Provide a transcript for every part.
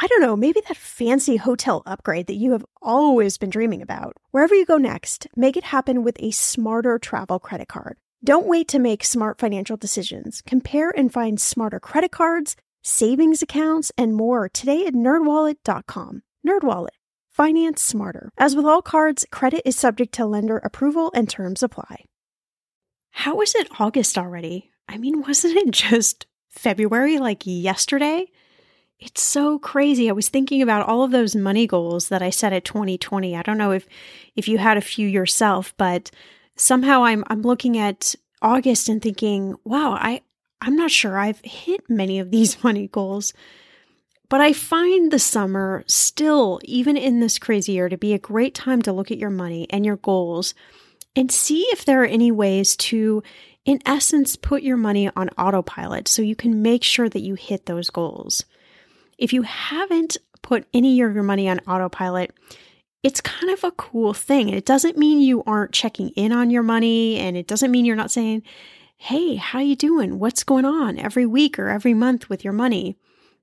I don't know, maybe that fancy hotel upgrade that you have always been dreaming about. Wherever you go next, make it happen with a smarter travel credit card. Don't wait to make smart financial decisions. Compare and find smarter credit cards, savings accounts, and more today at nerdwallet.com. Nerdwallet Finance smarter. As with all cards, credit is subject to lender approval and terms apply. How is it August already? I mean, wasn't it just February like yesterday? It's so crazy. I was thinking about all of those money goals that I set at 2020. I don't know if if you had a few yourself, but somehow I'm I'm looking at August and thinking, "Wow, I I'm not sure I've hit many of these money goals." But I find the summer still, even in this crazy year, to be a great time to look at your money and your goals and see if there are any ways to, in essence, put your money on autopilot so you can make sure that you hit those goals. If you haven't put any of your money on autopilot, it's kind of a cool thing. It doesn't mean you aren't checking in on your money and it doesn't mean you're not saying, "Hey, how are you doing? What's going on?" every week or every month with your money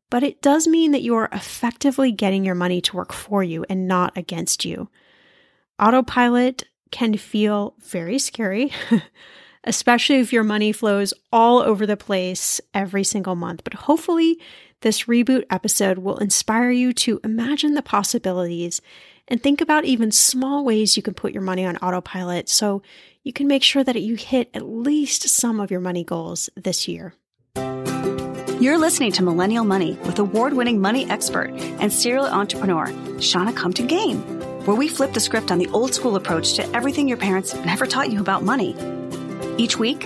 but it does mean that you are effectively getting your money to work for you and not against you. Autopilot can feel very scary, especially if your money flows all over the place every single month. But hopefully, this reboot episode will inspire you to imagine the possibilities and think about even small ways you can put your money on autopilot so you can make sure that you hit at least some of your money goals this year. You're listening to Millennial Money with award winning money expert and serial entrepreneur, Shannah Compton Game, where we flip the script on the old school approach to everything your parents never taught you about money. Each week,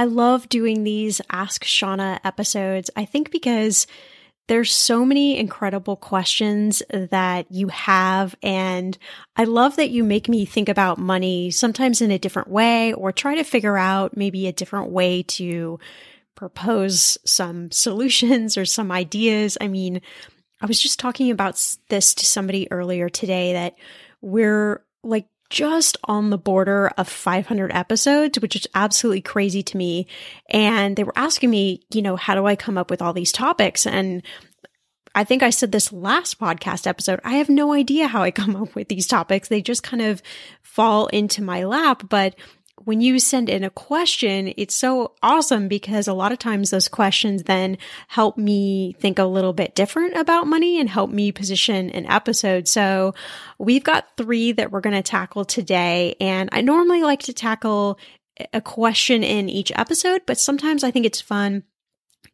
I love doing these Ask Shannah episodes. I think because there's so many incredible questions that you have. And I love that you make me think about money sometimes in a different way or try to figure out maybe a different way to propose some solutions or some ideas. I mean, I was just talking about this to somebody earlier today that we're like just on the border of 500 episodes, which is absolutely crazy to me. And they were asking me, you know, how do I come up with all these topics? And I think I said this last podcast episode. I have no idea how I come up with these topics. They just kind of fall into my lap. But when you send in a question, it's so awesome because a lot of times those questions then help me think a little bit different about money and help me position an episode. So we've got three that we're going to tackle today. And I normally like to tackle a question in each episode, but sometimes I think it's fun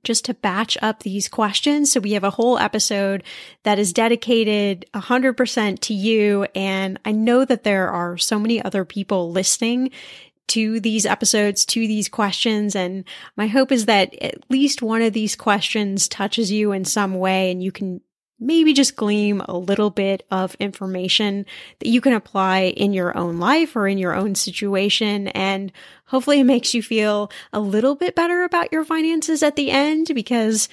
just to batch up these questions. So we have a whole episode that is dedicated 100% to you. And I know that there are so many other people listening to these episodes, to these questions. And my hope is that at least one of these questions touches you in some way and you can maybe just glean a little bit of information that you can apply in your own life or in your own situation. And hopefully it makes you feel a little bit better about your finances at the end because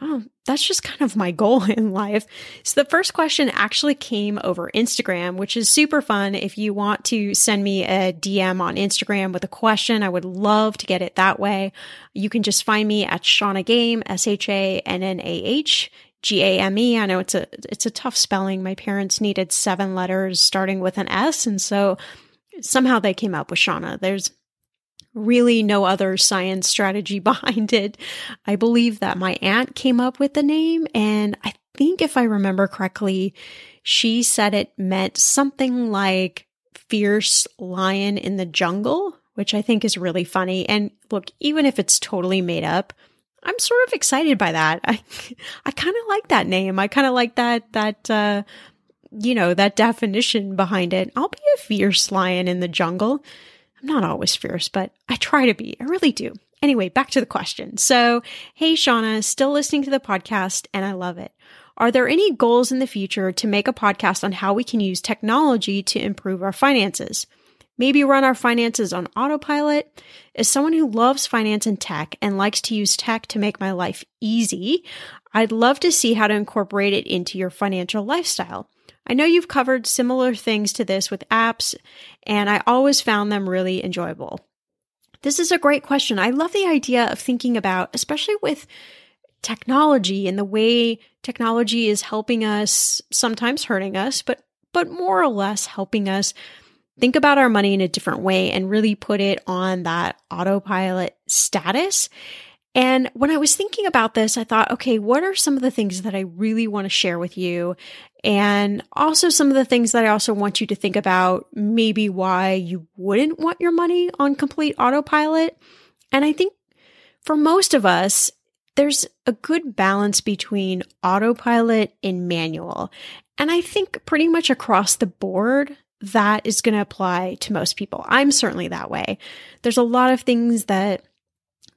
oh, that's just kind of my goal in life. So the first question actually came over Instagram, which is super fun. If you want to send me a DM on Instagram with a question, I would love to get it that way. You can just find me at Shannah Game, S H A N N A H G A M E. I know it's a it's a tough spelling. My parents needed seven letters starting with an S, and so somehow they came up with Shannah. There's really no other science strategy behind it. I believe that my aunt came up with the name, and I think if I remember correctly, she said it meant something like fierce lion in the jungle, which I think is really funny. And look, even if it's totally made up, I'm sort of excited by that. I I kind of like that name. I kind of like that that uh you know, that definition behind it. I'll be a fierce lion in the jungle. Not always fierce, but I try to be. I really do. Anyway, back to the question. So, hey Shannah, still listening to the podcast and I love it. Are there any goals in the future to make a podcast on how we can use technology to improve our finances? maybe run our finances on autopilot. As someone who loves finance and tech and likes to use tech to make my life easy, I'd love to see how to incorporate it into your financial lifestyle. I know you've covered similar things to this with apps, and I always found them really enjoyable. This is a great question. I love the idea of thinking about, especially with technology and the way technology is helping us, sometimes hurting us, but but more or less helping us think about our money in a different way and really put it on that autopilot status. And when I was thinking about this, I thought, okay, what are some of the things that I really want to share with you? And also some of the things that I also want you to think about, maybe why you wouldn't want your money on complete autopilot. And I think for most of us, there's a good balance between autopilot and manual. And I think pretty much across the board, that is going to apply to most people. I'm certainly that way. There's a lot of things that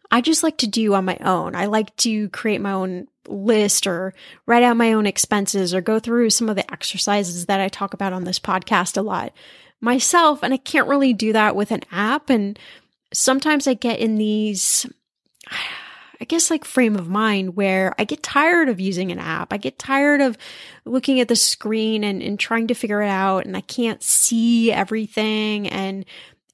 I just like to do on my own. I like to create my own list or write out my own expenses or go through some of the exercises that I talk about on this podcast a lot myself. And I can't really do that with an app. And sometimes I get in these I guess like frame of mind where I get tired of using an app. I get tired of looking at the screen and, and trying to figure it out and I can't see everything and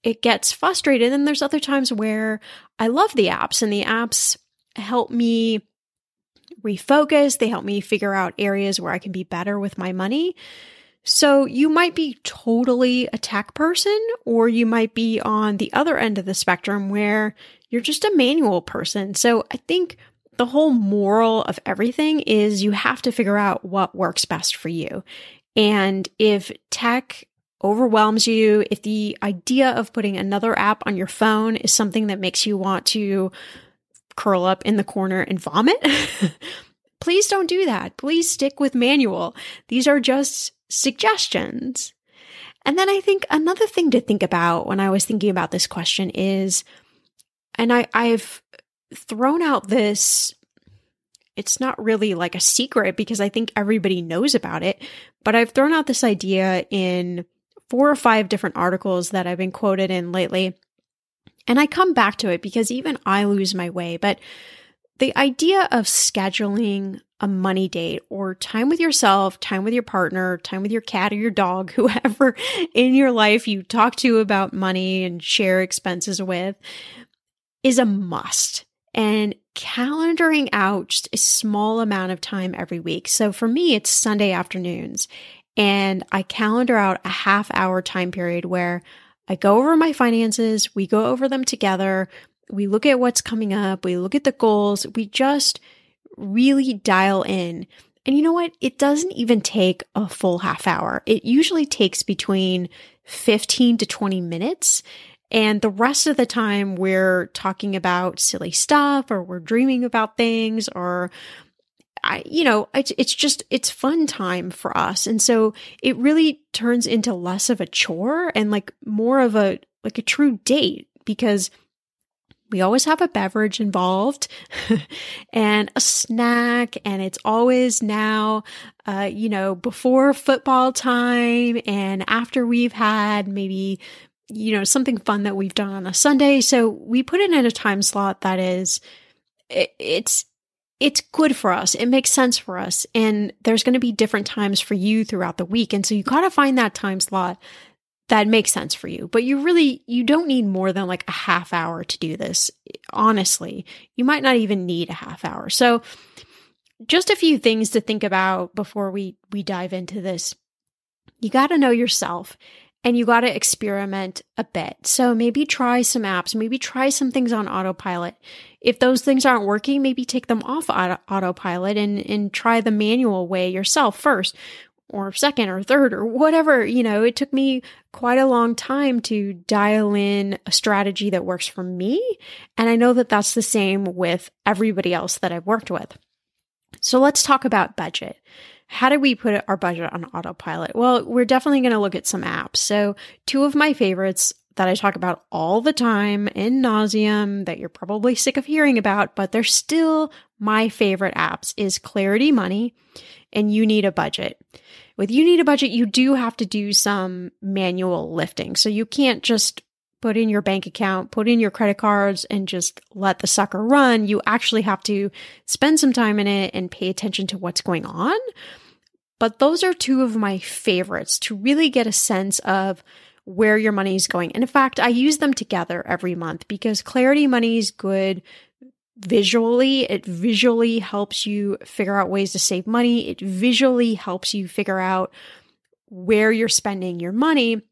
it gets frustrated. And there's other times where I love the apps and the apps help me refocus. They help me figure out areas where I can be better with my money. So you might be totally a tech person, or you might be on the other end of the spectrum where you're just a manual person. So I think the whole moral of everything is you have to figure out what works best for you. And if tech overwhelms you, if the idea of putting another app on your phone is something that makes you want to curl up in the corner and vomit, please don't do that. Please stick with manual. These are just suggestions. And then I think another thing to think about when I was thinking about this question is and I, I've thrown out this it's not really like a secret because I think everybody knows about it, but I've thrown out this idea in four or five different articles that I've been quoted in lately. And I come back to it because even I lose my way. But the idea of scheduling a money date or time with yourself, time with your partner, time with your cat or your dog, whoever in your life you talk to about money and share expenses with, is a must. And calendaring out just a small amount of time every week. So for me, it's Sunday afternoons. And I calendar out a half hour time period where I go over my finances, we go over them together, we look at what's coming up, we look at the goals, we just really dial in. And you know what? It doesn't even take a full half hour. It usually takes between 15 to 20 minutes. And the rest of the time we're talking about silly stuff or we're dreaming about things or I, you know, it's, it's just, it's fun time for us. And so it really turns into less of a chore and like more of a, like a true date because we always have a beverage involved and a snack and it's always now uh, you know before football time and after we've had maybe you know something fun that we've done on a sunday so we put it in a time slot that is it, it's it's good for us. It makes sense for us. And there's going to be different times for you throughout the week. And so you got to find that time slot that makes sense for you. But you really, you don't need more than like a half hour to do this. Honestly, you might not even need a half hour. So just a few things to think about before we, we dive into this. You got to know yourself and you got to experiment a bit. So maybe try some apps, maybe try some things on autopilot. If those things aren't working, maybe take them off auto- autopilot and, and try the manual way yourself first or second or third or whatever. You know, it took me quite a long time to dial in a strategy that works for me. And I know that that's the same with everybody else that I've worked with. So let's talk about budget. How do we put our budget on autopilot? Well, we're definitely going to look at some apps. So, two of my favorites that I talk about all the time in nauseum that you're probably sick of hearing about, but they're still my favorite apps is Clarity Money and You Need a Budget. With You Need a Budget, you do have to do some manual lifting. So you can't just put in your bank account, put in your credit cards, and just let the sucker run. You actually have to spend some time in it and pay attention to what's going on. But those are two of my favorites to really get a sense of where your money is going. And in fact, I use them together every month because Clarity Money is good visually. It visually helps you figure out ways to save money. It visually helps you figure out where you're spending your money.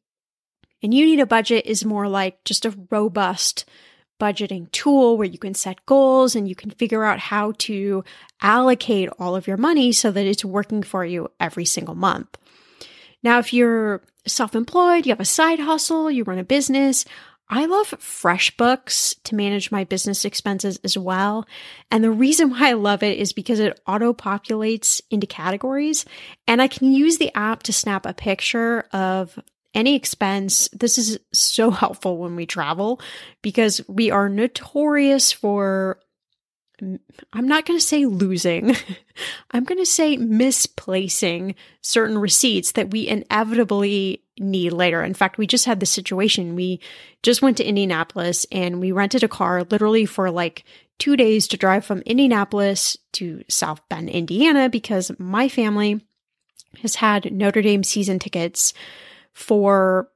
And you need a budget is more like just a robust budgeting tool where you can set goals and you can figure out how to allocate all of your money so that it's working for you every single month. Now, if you're self employed, you have a side hustle, you run a business, I love FreshBooks to manage my business expenses as well. And the reason why I love it is because it auto populates into categories and I can use the app to snap a picture of any expense. This is so helpful when we travel because we are notorious for I'm not going to say losing. I'm going to say misplacing certain receipts that we inevitably need later. In fact, we just had this situation. We just went to Indianapolis and we rented a car literally for like two days to drive from Indianapolis to South Bend, Indiana, because my family has had Notre Dame season tickets for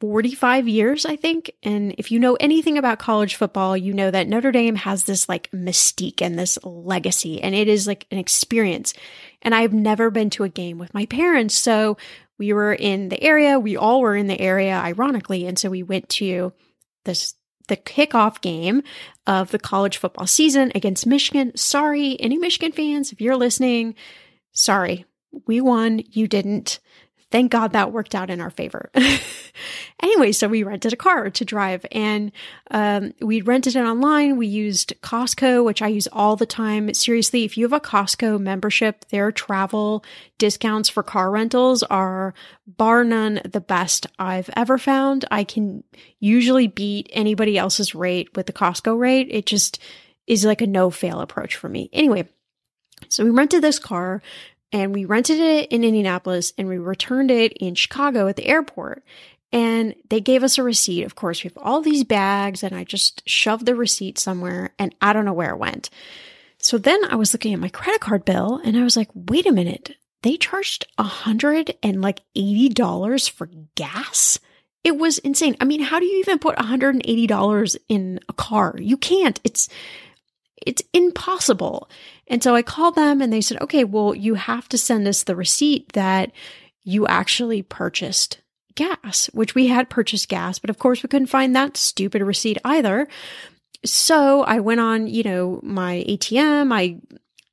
45 years, I think. And if you know anything about college football, you know that Notre Dame has this like mystique and this legacy, and it is like an experience. And I've never been to a game with my parents. So we were in the area. We all were in the area, ironically. And so we went to this, the kickoff game of the college football season against Michigan. Sorry, any Michigan fans, if you're listening, sorry. We won. You didn't. Thank God that worked out in our favor. anyway, so we rented a car to drive and um, we rented it online. We used Costco, which I use all the time. Seriously, if you have a Costco membership, their travel discounts for car rentals are bar none the best I've ever found. I can usually beat anybody else's rate with the Costco rate. It just is like a no fail approach for me. Anyway, so we rented this car and we rented it in Indianapolis and we returned it in Chicago at the airport. And they gave us a receipt. Of course, we have all these bags, and I just shoved the receipt somewhere, and I don't know where it went. So then I was looking at my credit card bill, and I was like, wait a minute, they charged a hundred and like eighty dollars for gas. It was insane. I mean, how do you even put a $180 in a car? You can't. It's it's impossible. And so I called them and they said, okay, well, you have to send us the receipt that you actually purchased gas, which we had purchased gas, but of course we couldn't find that stupid receipt either. So I went on, you know, my ATM. I,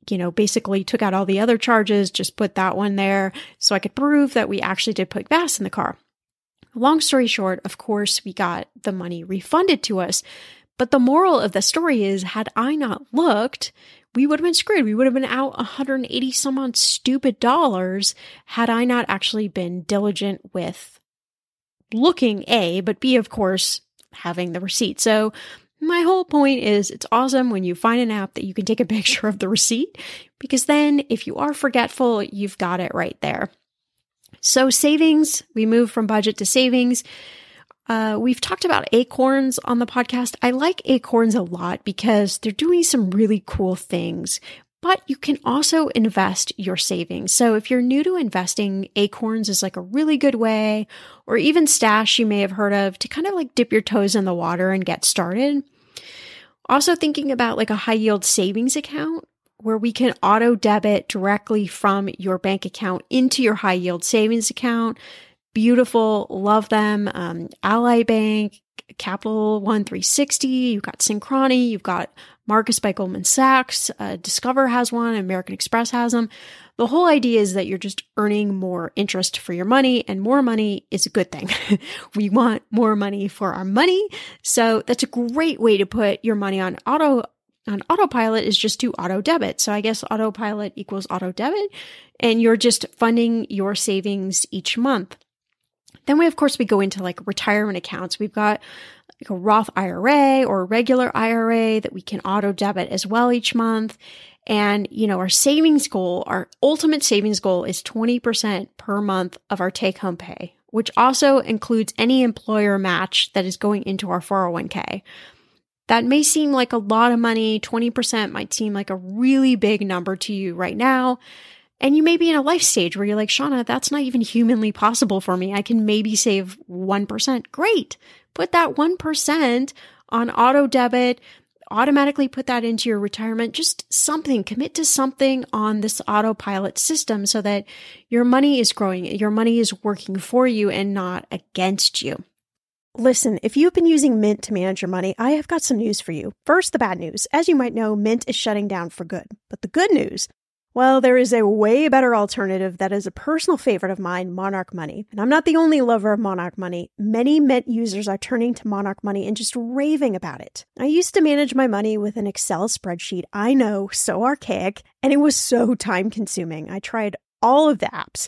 you know, basically took out all the other charges, just put that one there so I could prove that we actually did put gas in the car. Long story short, of course, we got the money refunded to us. But the moral of the story is had I not looked, we would have been screwed. We would have been out 180 some odd stupid dollars had I not actually been diligent with looking A, but B, of course, having the receipt. So my whole point is it's awesome when you find an app that you can take a picture of the receipt because then if you are forgetful, you've got it right there. So savings, we move from budget to savings. Uh, we've talked about acorns on the podcast. I like acorns a lot because they're doing some really cool things, but you can also invest your savings. So if you're new to investing, acorns is like a really good way, or even stash you may have heard of to kind of like dip your toes in the water and get started. Also thinking about like a high yield savings account where we can auto debit directly from your bank account into your high yield savings account beautiful, love them. Um, Ally Bank, Capital One 360, you've got Synchrony, you've got Marcus by Goldman Sachs, uh, Discover has one, American Express has them. The whole idea is that you're just earning more interest for your money, and more money is a good thing. we want more money for our money. So that's a great way to put your money on auto on autopilot is just to auto debit. So I guess autopilot equals auto debit, and you're just funding your savings each month. Then we, of course, we go into like retirement accounts. We've got like a Roth IRA or a regular IRA that we can auto debit as well each month. And, you know, our savings goal, our ultimate savings goal is 20% per month of our take home pay, which also includes any employer match that is going into our 401k. That may seem like a lot of money. 20% might seem like a really big number to you right now. And you may be in a life stage where you're like, Shannah, that's not even humanly possible for me. I can maybe save 1%. Great. Put that 1% on auto debit, automatically put that into your retirement. Just something, commit to something on this autopilot system so that your money is growing, your money is working for you and not against you. Listen, if you've been using Mint to manage your money, I have got some news for you. First, the bad news. As you might know, Mint is shutting down for good. But the good news well, there is a way better alternative that is a personal favorite of mine, Monarch Money. And I'm not the only lover of Monarch Money. Many Mint users are turning to Monarch Money and just raving about it. I used to manage my money with an Excel spreadsheet. I know, so archaic, and it was so time consuming. I tried all of the apps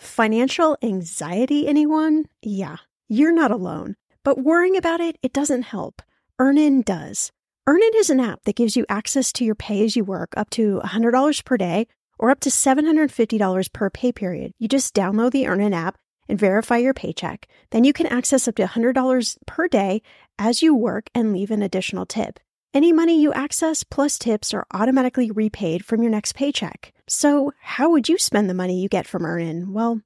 Financial anxiety, anyone? Yeah, you're not alone. But worrying about it, it doesn't help. Earnin does. Earnin is an app that gives you access to your pay as you work up to $100 per day or up to $750 per pay period. You just download the Earnin app and verify your paycheck. Then you can access up to $100 per day as you work and leave an additional tip. Any money you access plus tips are automatically repaid from your next paycheck. So, how would you spend the money you get from Earnin? Well,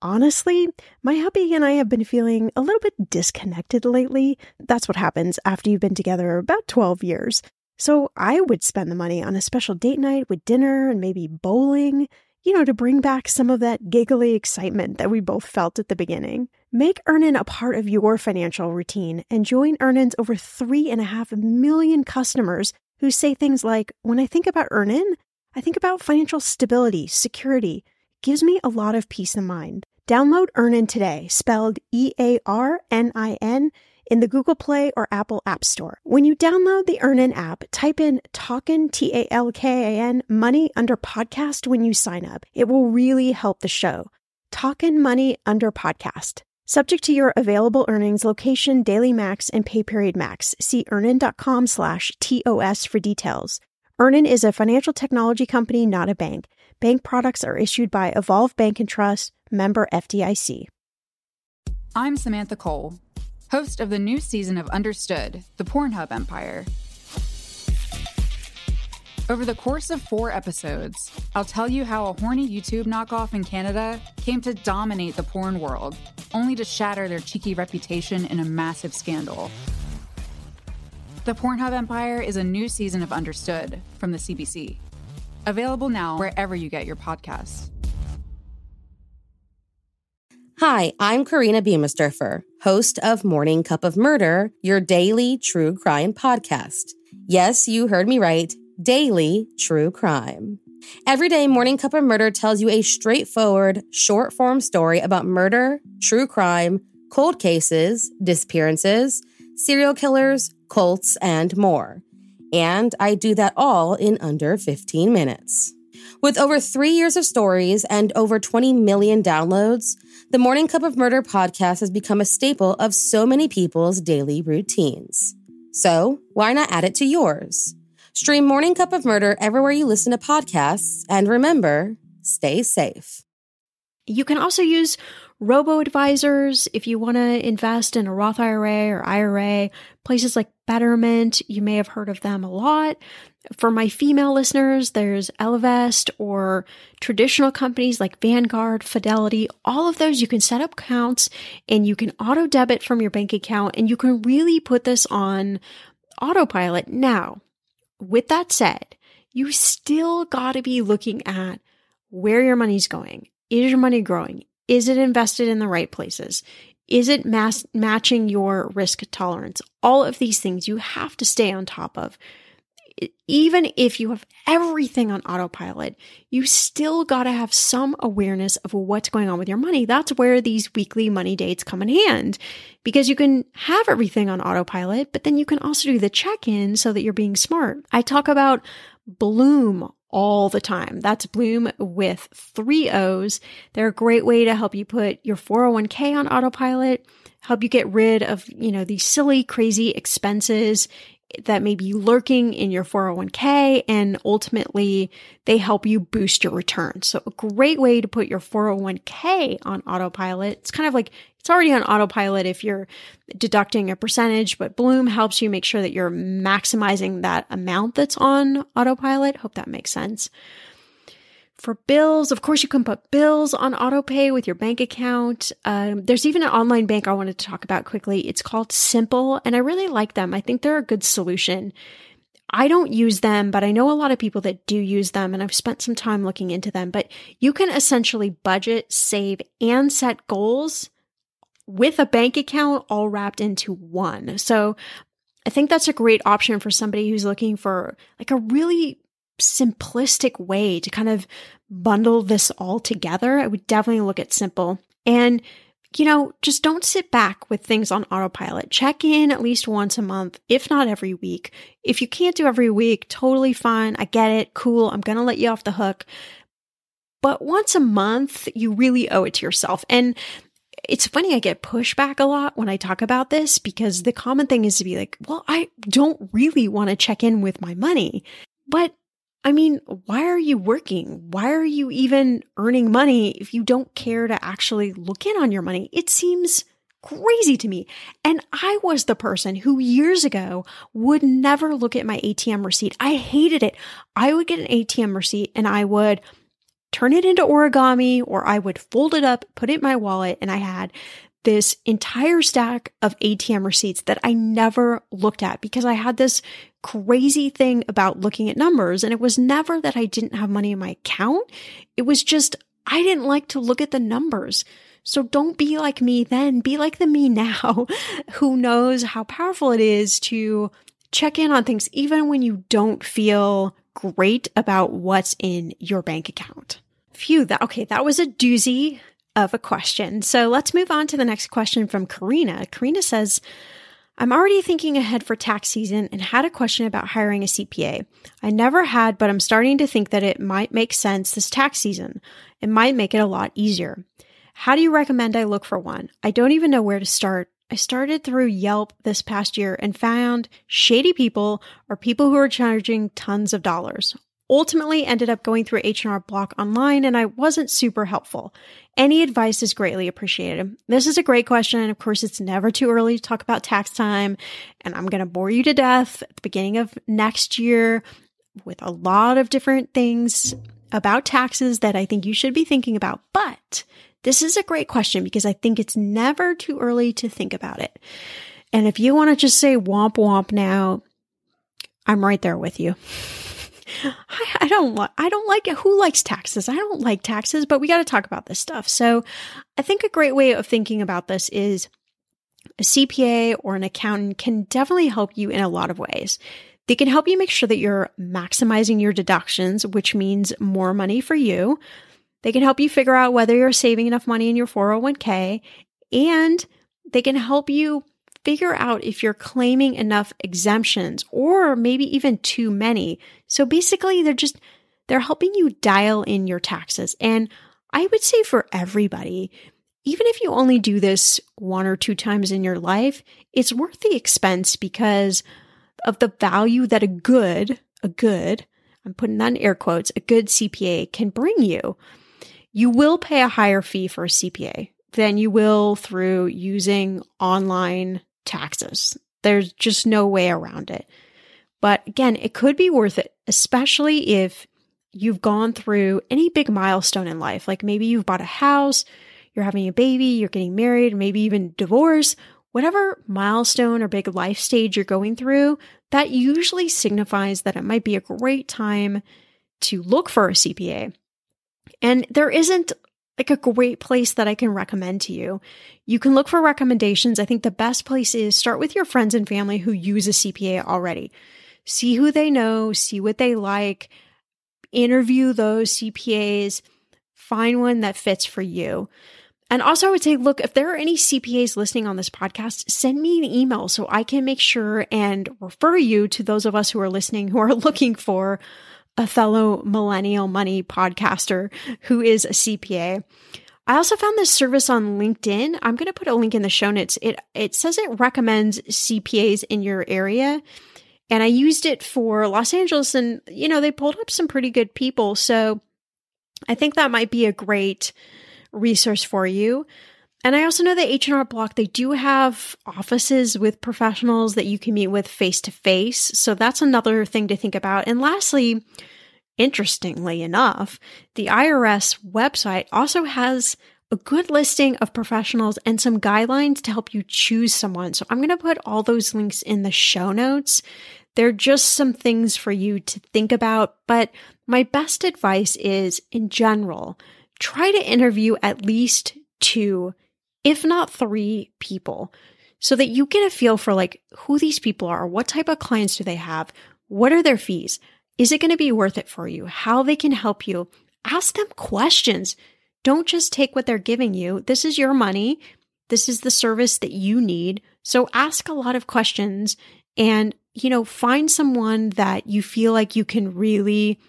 honestly, my hubby and I have been feeling a little bit disconnected lately. That's what happens after you've been together about 12 years. So, I would spend the money on a special date night with dinner and maybe bowling, you know, to bring back some of that giggly excitement that we both felt at the beginning. Make Earnin a part of your financial routine and join Earnin's over 3.5 million customers who say things like, When I think about Earnin, I think about financial stability, security. It gives me a lot of peace of mind. Download Earnin today, spelled E A R N I N, in the Google Play or Apple App Store. When you download the Earnin app, type in Talkin, T A L K A N, money under podcast when you sign up. It will really help the show. Talkin' Money under podcast. Subject to your available earnings, location, daily max, and pay period max. See earnin.com slash TOS for details. Earnin is a financial technology company, not a bank. Bank products are issued by Evolve Bank and Trust, member FDIC. I'm Samantha Cole, host of the new season of Understood, the Pornhub Empire. Over the course of four episodes, I'll tell you how a horny YouTube knockoff in Canada came to dominate the porn world, only to shatter their cheeky reputation in a massive scandal. The Pornhub Empire is a new season of Understood from the CBC. Available now wherever you get your podcasts. Hi, I'm Korina Biemesderfer, host of Morning Cup of Murder, your daily true crime podcast. Yes, you heard me right daily true crime. Every day, Morning Cup of Murder tells you a straightforward, short form story about murder, true crime, cold cases, disappearances, serial killers, cults, and more. And I do that all in under 15 minutes. With over three years of stories and over 20 million downloads, the Morning Cup of Murder podcast has become a staple of so many people's daily routines. So, why not add it to yours? Stream Morning Cup of Murder everywhere you listen to podcasts. And remember, stay safe. You can also use robo advisors if you want to invest in a Roth IRA or IRA. Places like Betterment, you may have heard of them a lot. For my female listeners, there's Ellevest or traditional companies like Vanguard, Fidelity. All of those you can set up accounts and you can auto debit from your bank account and you can really put this on autopilot. Now, with that said, you still got to be looking at where your money's going. Is your money growing? Is it invested in the right places? Is it matching your risk tolerance? All of these things you have to stay on top of even if you have everything on autopilot, you still got to have some awareness of what's going on with your money. That's where these weekly money dates come in hand because you can have everything on autopilot, but then you can also do the check in so that you're being smart. I talk about Blooom all the time. That's Blooom with three O's. They're a great way to help you put your 401k on autopilot, help you get rid of, you know, these silly, crazy expenses that may be lurking in your 401k and ultimately they help you boost your return. So a great way to put your 401k on autopilot. It's kind of like it's already on autopilot if you're deducting a percentage, but Blooom helps you make sure that you're maximizing that amount that's on autopilot. Hope that makes sense. For bills, of course, you can put bills on autopay with your bank account. Um, there's even an online bank I wanted to talk about quickly. It's called Simple, and I really like them. I think they're a good solution. I don't use them, but I know a lot of people that do use them, and I've spent some time looking into them. But you can essentially budget, save, and set goals with a bank account all wrapped into one. So I think that's a great option for somebody who's looking for like a really simplistic way to kind of bundle this all together, I would definitely look at simple. And, you know, just don't sit back with things on autopilot. Check in at least once a month, if not every week. If you can't do every week, totally fine. I get it. Cool. I'm going to let you off the hook. But once a month, you really owe it to yourself. And it's funny, I get pushback a lot when I talk about this because the common thing is to be like, well, I don't really want to check in with my money. But I mean, why are you working? Why are you even earning money if you don't care to actually look in on your money? It seems crazy to me. And I was the person who years ago would never look at my ATM receipt. I hated it. I would get an ATM receipt and I would turn it into origami or I would fold it up, put it in my wallet, and I had this entire stack of ATM receipts that I never looked at because I had this crazy thing about looking at numbers. And it was never that I didn't have money in my account. It was just I didn't like to look at the numbers. So don't be like me then. Be like the me now who knows how powerful it is to check in on things even when you don't feel great about what's in your bank account. Phew, that, okay, that was a doozy of a question. So let's move on to the next question from Karina. Karina says, I'm already thinking ahead for tax season and had a question about hiring a CPA. I never had, but I'm starting to think that it might make sense this tax season. It might make it a lot easier. How do you recommend I look for one? I don't even know where to start. I started through Yelp this past year and found shady people or people who are charging tons of dollars. Ultimately ended up going through H&R Block online and I wasn't super helpful. Any advice is greatly appreciated. This is a great question. And of course, it's never too early to talk about tax time and I'm going to bore you to death at the beginning of next year with a lot of different things about taxes that I think you should be thinking about. But this is a great question because I think it's never too early to think about it. And if you want to just say womp womp now, I'm right there with you. I, I don't like, I don't like it. Who likes taxes? I don't like taxes, but we got to talk about this stuff. So I think a great way of thinking about this is a CPA or an accountant can definitely help you in a lot of ways. They can help you make sure that you're maximizing your deductions, which means more money for you. They can help you figure out whether you're saving enough money in your 401k and they can help you figure out if you're claiming enough exemptions or maybe even too many. So basically they're just they're helping you dial in your taxes. And I would say for everybody, even if you only do this one or two times in your life, it's worth the expense because of the value that a good, a good, I'm putting that in air quotes, a good CPA can bring you you will pay a higher fee for a CPA than you will through using online taxes. There's just no way around it. But again, it could be worth it, especially if you've gone through any big milestone in life. Like maybe you've bought a house, you're having a baby, you're getting married, maybe even divorce, whatever milestone or big life stage you're going through, that usually signifies that it might be a great time to look for a CPA. And there isn't like a great place that I can recommend to you. You can look for recommendations. I think the best place is start with your friends and family who use a CPA already. See who they know, see what they like, interview those CPAs, find one that fits for you. And also, I would say, look, if there are any CPAs listening on this podcast, send me an email so I can make sure and refer you to those of us who are listening who are looking for a fellow millennial money podcaster who is a CPA. I also found this service on LinkedIn. I'm going to put a link in the show notes. It it says it recommends CPAs in your area. And I used it for Los Angeles and you know, they pulled up some pretty good people. So I think that might be a great resource for you. And I also know that H&R Block they do have offices with professionals that you can meet with face to face. So that's another thing to think about. And lastly, interestingly enough, the IRS website also has a good listing of professionals and some guidelines to help you choose someone. So I'm going to put all those links in the show notes. They're just some things for you to think about, but my best advice is in general, try to interview at least two if not three people, so that you get a feel for like who these people are, what type of clients do they have, what are their fees, is it going to be worth it for you, how they can help you. Ask them questions. Don't just take what they're giving you. This is your money. This is the service that you need. So ask a lot of questions and, you know, find someone that you feel like you can really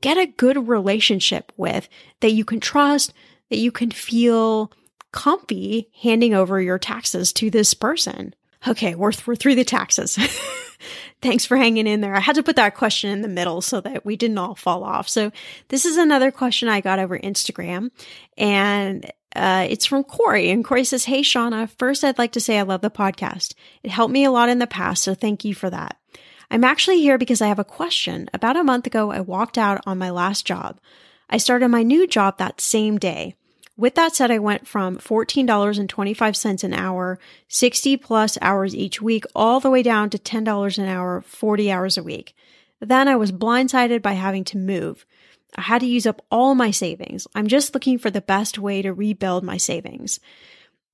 get a good relationship with, that you can trust, that you can feel comfy handing over your taxes to this person. Okay, we're, th- we're through the taxes. Thanks for hanging in there. I had to put that question in the middle so that we didn't all fall off. So this is another question I got over Instagram and uh, it's from Corey. And Corey says, Hey, Shannah, first I'd like to say I love the podcast. It helped me a lot in the past. So thank you for that. I'm actually here because I have a question. About a month ago, I walked out on my last job. I started my new job that same day. With that said, I went from $14.25 an hour, 60 plus hours each week, all the way down to $10 an hour, 40 hours a week. Then I was blindsided by having to move. I had to use up all my savings. I'm just looking for the best way to rebuild my savings.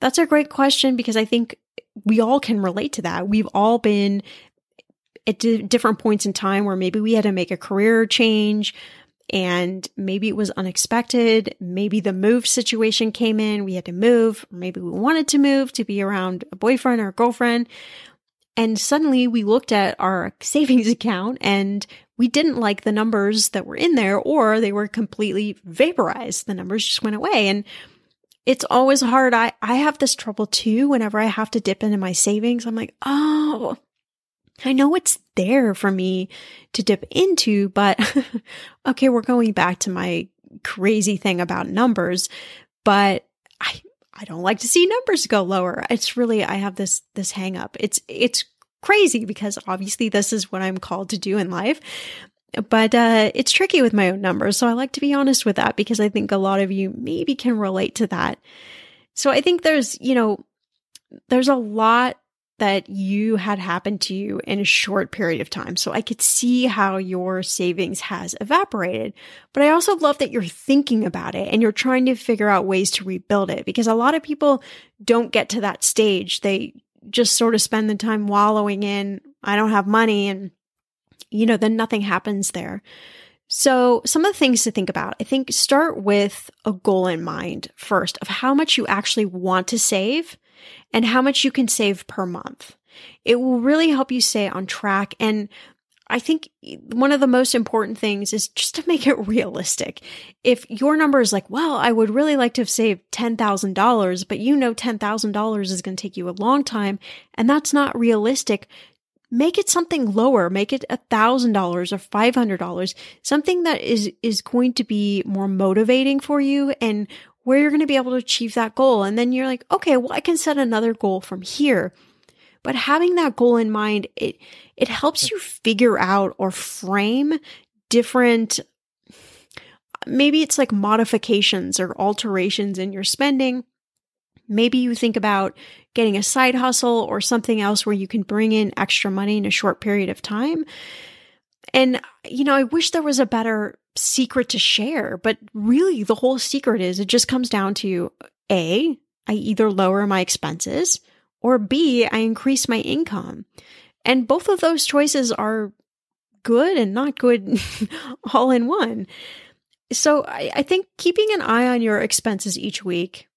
That's a great question because I think we all can relate to that. We've all been at d- different points in time where maybe we had to make a career change and maybe it was unexpected. Maybe the move situation came in. We had to move. Maybe we wanted to move to be around a boyfriend or a girlfriend. And suddenly we looked at our savings account and we didn't like the numbers that were in there or they were completely vaporized. The numbers just went away. And it's always hard. I, I have this trouble too. Whenever I have to dip into my savings, I'm like, oh, I know it's there for me to dip into, but okay, we're going back to my crazy thing about numbers, but I I don't like to see numbers go lower. It's really I have this this hang up. It's it's crazy because obviously this is what I'm called to do in life. But uh, it's tricky with my own numbers. So I like to be honest with that because I think a lot of you maybe can relate to that. So I think there's, you know, there's a lot that you had happened to you in a short period of time. So I could see how your savings has evaporated. But I also love that you're thinking about it and you're trying to figure out ways to rebuild it because a lot of people don't get to that stage. They just sort of spend the time wallowing in, I don't have money and you know, then nothing happens there. So, some of the things to think about, I think start with a goal in mind first of how much you actually want to save and how much you can save per month. It will really help you stay on track. And I think one of the most important things is just to make it realistic. If your number is like, well, I would really like to have saved $10,000, but you know $10,000 is going to take you a long time and that's not realistic, make it something lower make it a thousand dollars or five hundred dollars something that is is going to be more motivating for you and where you're going to be able to achieve that goal. And then you're like, okay, well, I can set another goal from here. But having that goal in mind, it, it helps you figure out or frame different, maybe it's like modifications or alterations in your spending. Maybe you think about getting a side hustle or something else where you can bring in extra money in a short period of time. And, you know, I wish there was a better secret to share, but really the whole secret is it just comes down to A, I either lower my expenses or B, I increase my income. And both of those choices are good and not good all in one. So I, I, think keeping an eye on your expenses each week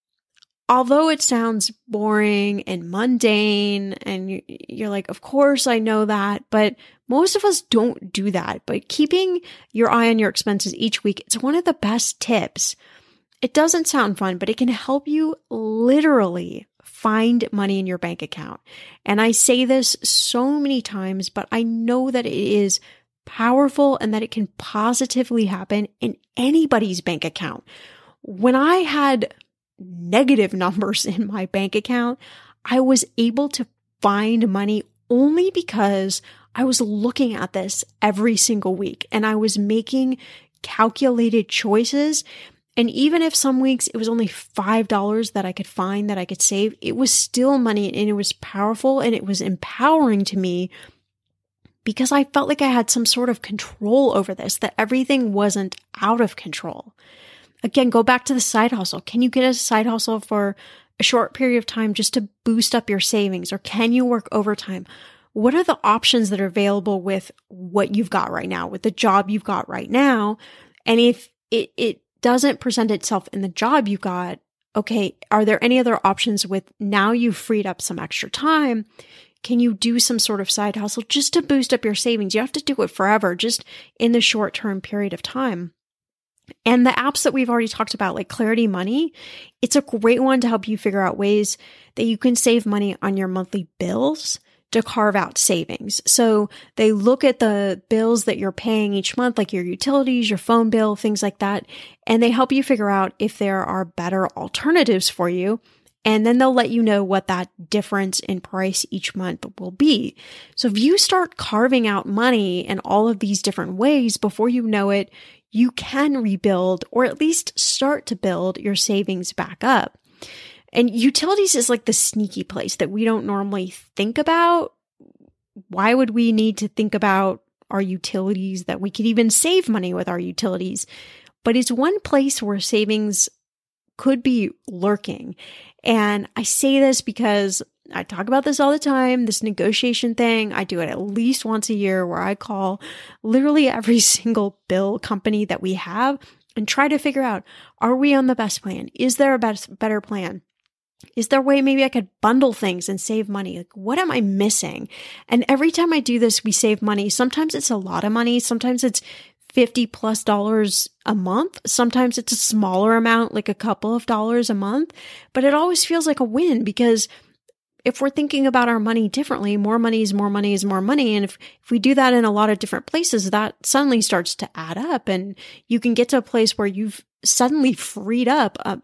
although it sounds boring and mundane, and you're like, of course I know that, but most of us don't do that. But keeping your eye on your expenses each week, it's one of the best tips. It doesn't sound fun, but it can help you literally find money in your bank account. And I say this so many times, but I know that it is powerful and that it can positively happen in anybody's bank account. When I had negative numbers in my bank account, I was able to find money only because I was looking at this every single week and I was making calculated choices. And even if some weeks it was only $5 that I could find that I could save, it was still money and it was powerful and it was empowering to me because I felt like I had some sort of control over this, that everything wasn't out of control. Again, go back to the side hustle. Can you get a side hustle for a short period of time just to boost up your savings? Or can you work overtime? What are the options that are available with what you've got right now, with the job you've got right now? And if it, it doesn't present itself in the job you got, okay, are there any other options with now you've freed up some extra time? Can you do some sort of side hustle just to boost up your savings? You have to do it forever, just in the short term period of time. And the apps that we've already talked about, like Clarity Money, it's a great one to help you figure out ways that you can save money on your monthly bills to carve out savings. So they look at the bills that you're paying each month, like your utilities, your phone bill, things like that, and they help you figure out if there are better alternatives for you. And then they'll let you know what that difference in price each month will be. So if you start carving out money in all of these different ways before you know it, you can rebuild or at least start to build your savings back up. And utilities is like the sneaky place that we don't normally think about. Why would we need to think about our utilities, that we could even save money with our utilities. But it's one place where savings could be lurking. And I say this because I talk about this all the time, this negotiation thing. I do it at least once a year where I call literally every single bill company that we have and try to figure out, are we on the best plan? Is there a best, better plan? Is there a way maybe I could bundle things and save money? Like, what am I missing? And every time I do this, we save money. Sometimes it's a lot of money. Sometimes it's 50 plus dollars a month. Sometimes it's a smaller amount, like a couple of dollars a month, but it always feels like a win because if we're thinking about our money differently, more money is more money is more money. And if, if we do that in a lot of different places, that suddenly starts to add up and you can get to a place where you've suddenly freed up a,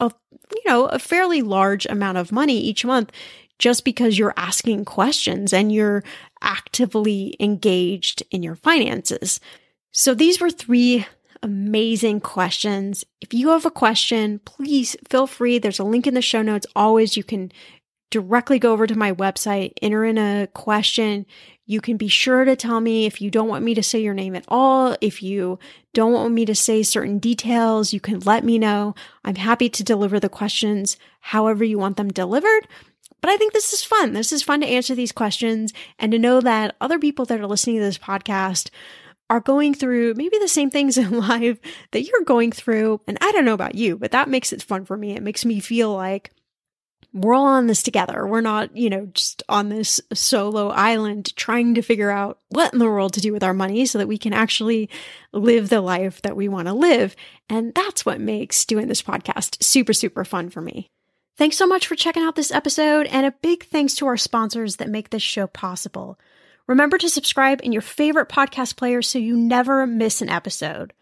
a you know, a fairly large amount of money each month just because you're asking questions and you're actively engaged in your finances. So these were three amazing questions. If you have a question, please feel free. There's a link in the show notes. Always you can directly go over to my website, enter in a question. You can be sure to tell me if you don't want me to say your name at all. If you don't want me to say certain details, you can let me know. I'm happy to deliver the questions however you want them delivered. But I think this is fun. This is fun to answer these questions and to know that other people that are listening to this podcast are going through maybe the same things in life that you're going through. And I don't know about you, but that makes it fun for me. It makes me feel like we're all on this together. We're not, you know, just on this solo island trying to figure out what in the world to do with our money so that we can actually live the life that we want to live. And that's what makes doing this podcast super, super fun for me. Thanks so much for checking out this episode, and a big thanks to our sponsors that make this show possible. Remember to subscribe in your favorite podcast player so you never miss an episode.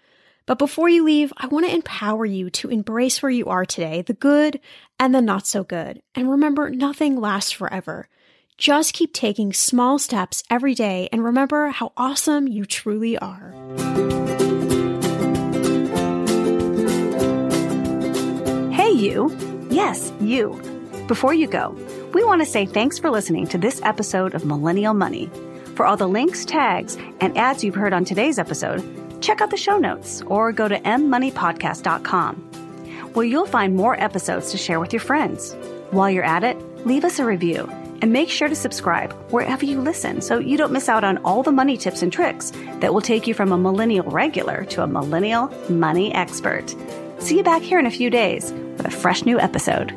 But before you leave, I want to empower you to embrace where you are today, the good and the not so good. And remember, nothing lasts forever. Just keep taking small steps every day and remember how awesome you truly are. Hey, you. Yes, you. Before you go, we want to say thanks for listening to this episode of Millennial Money. For all the links, tags, and ads you've heard on today's episode, check out the show notes or go to mmoneypodcast.com, where you'll find more episodes to share with your friends. While you're at it, leave us a review and make sure to subscribe wherever you listen so you don't miss out on all the money tips and tricks that will take you from a millennial regular to a millennial money expert. See you back here in a few days with a fresh new episode.